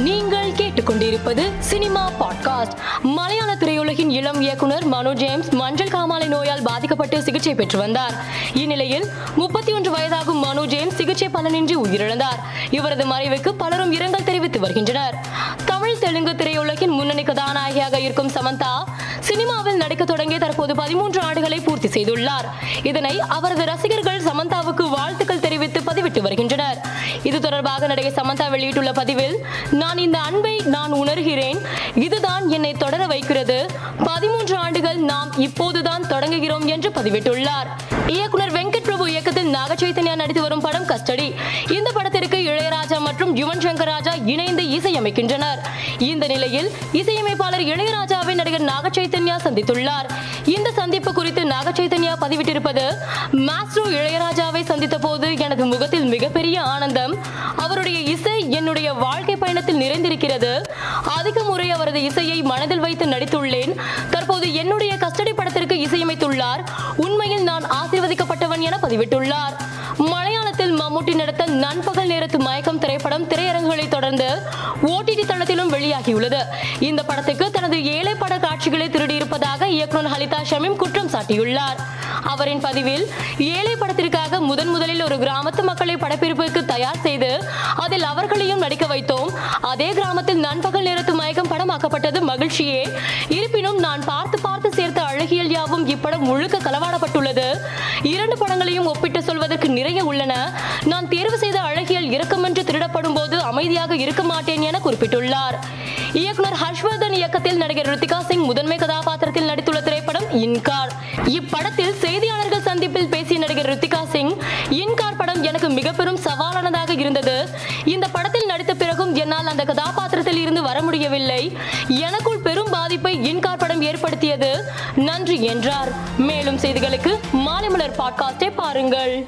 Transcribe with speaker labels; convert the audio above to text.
Speaker 1: நீங்கள் கேட்டுக்கொண்டிருப்பது cinema podcast. மலையாள திரையுலகின் இளம் இயக்குனர் மனு ஜேம்ஸ் மஞ்சள் காமாலை நோயால் பாதிக்கப்பட்டு சிகிச்சை பெற்று வந்தார். இந்நிலையில் முப்பத்தி ஒன்று வயதாகும் மனு ஜேம்ஸ் சிகிச்சை பலனின்றி உயிரிழந்தார். இவரது மறைவுக்கு பலரும் இரங்கல் தெரிவித்து வருகின்றனர். தமிழ் தெலுங்கு திரையுலகின் முன்னணி கதாநாயகியாக இருக்கும் சமந்தா சினிமாவில் நடிக்க தொடங்கிய தற்போது பதிமூன்று ஆண்டுகளை பூர்த்தி செய்துள்ளார். இதனை அவரது ரசிகர்கள் சமந்தாவுக்கு வாழ்த்துக்கள் தெரிவித்து பதிவிட்டு வருகின்றனர். இது தொடர்பாக நடிகை சமந்தா வெளியிட்டுள்ள பதிவில் நான் இந்த அன்பை நான் உணர்கிறேன். இதுதான் என்னை தொடர வைக்கிறது. பதிமூன்று ஆண்டுகள் நாம் இப்போதுதான் தொடங்குகிறோம் என்று பதிவிட்டுள்ளார். இயக்குனர் வெங்கட் பிரபு இயக்கத்தில் நாகச்சைத்தன்யா நடித்து வரும் படம் கஸ்டடி. இந்த படத்திற்கு இளையராஜா மற்றும் யுவன் சங்கர் ராஜா இணைந்து இசையமைக்கின்றனர். இந்த நிலையில் இசையமைப்பாளர் இளையராஜாவை நடிகர் நாகச்சைத்தன்யா சந்தித்துள்ளார். இந்த சந்திப்பு குறித்து நாக பதிவிட்டிருப்பது மாஸ்ட்ரோ இளையராஜாவை சந்தித்த போது எனது முகத்தில் மிகப்பெரிய ஆனந்தம். அவருடைய இசை என்னுடைய வாழ்க்கை பயணத்தில் நிறைந்திருக்கிறது. அதிக முறை அவரது இசையை மனதில் வைத்து நடித்துள்ளேன். தற்போது என்னுடைய கஸ்டடி படத்திற்கு இசையமைத்துள்ளார். உண்மையில் நான் ஆசீர்வதிக்கப்பட்டவன் என பதிவிட்டுள்ளார். மலையாள போட்டி நடத்த நண்பகல் நேரத்து மயக்கம் திரைப்படம் திரையரங்குகளை தொடர்ந்து ஓடிடி தளத்திலும் வெளியாகியுள்ளது. இந்த படத்துக்கு தனது ஏழை பட காட்சிகளை திருடியிருப்பதாக இயக்குனர் ஹலிதா ஷமீம் குற்றம் சாட்டியுள்ளார். அவரின் பதிவில் ஏழை படத்திற்காக முதன் முதலில் ஒரு கிராமத்து மக்களை படப்பிடிப்புக்கு தயார் செய்து அதில் அவர்களையும் நடிக்க வைத்தோம். அதே கிராமத்தில் நண்பகல் நேரத்து மயக்கம் படமாக்கப்பட்டது மகிழ்ச்சியே. இருப்பினும் நான் பார்த்து பார்த்து சேர்த்த அழகியல் யாவும் இப்படம் முழுக்க களவாடப்பட்டு இரண்டு படங்களையும் ஒப்பிட்டு சொல்வதற்கு நிறைய உள்ளன. நான் தேர்வு செய்த அழகியல் இரக்கமென்று திருடப்படும் போது அமைதியாக இருக்க மாட்டேன் என குறிப்பிட்டுள்ளார். இயக்குனர் ஹர்ஷ்வர்தன் இயக்கத்தில் நடிகர் ரித்திகா சிங் முதன்மை கதாபாத்திரத்தில் நடித்துள்ள திரைப்படம் இன்கார் இப்படத்தில் செய்தியாளர்கள் சந்திப்பில் பேசிய நடிகர் ரித்திகா சிங் இன்கார் படம் எனக்கு மிக பெரும் சவாலானதாக இருந்தது. இந்த படத்தில் நடித்த பிறகும் என்னால் அந்த கதாபாத்திரத்தில் இருந்து வர முடியவில்லை. எனக்குள் பெரும் பாதிப்பை இன்கார் படம் ஏற்படுத்தியது. நன்றி என்றார். மேலும் செய்திகளுக்கு தமிழர் பாட்காஸ்டை பாருங்கள்.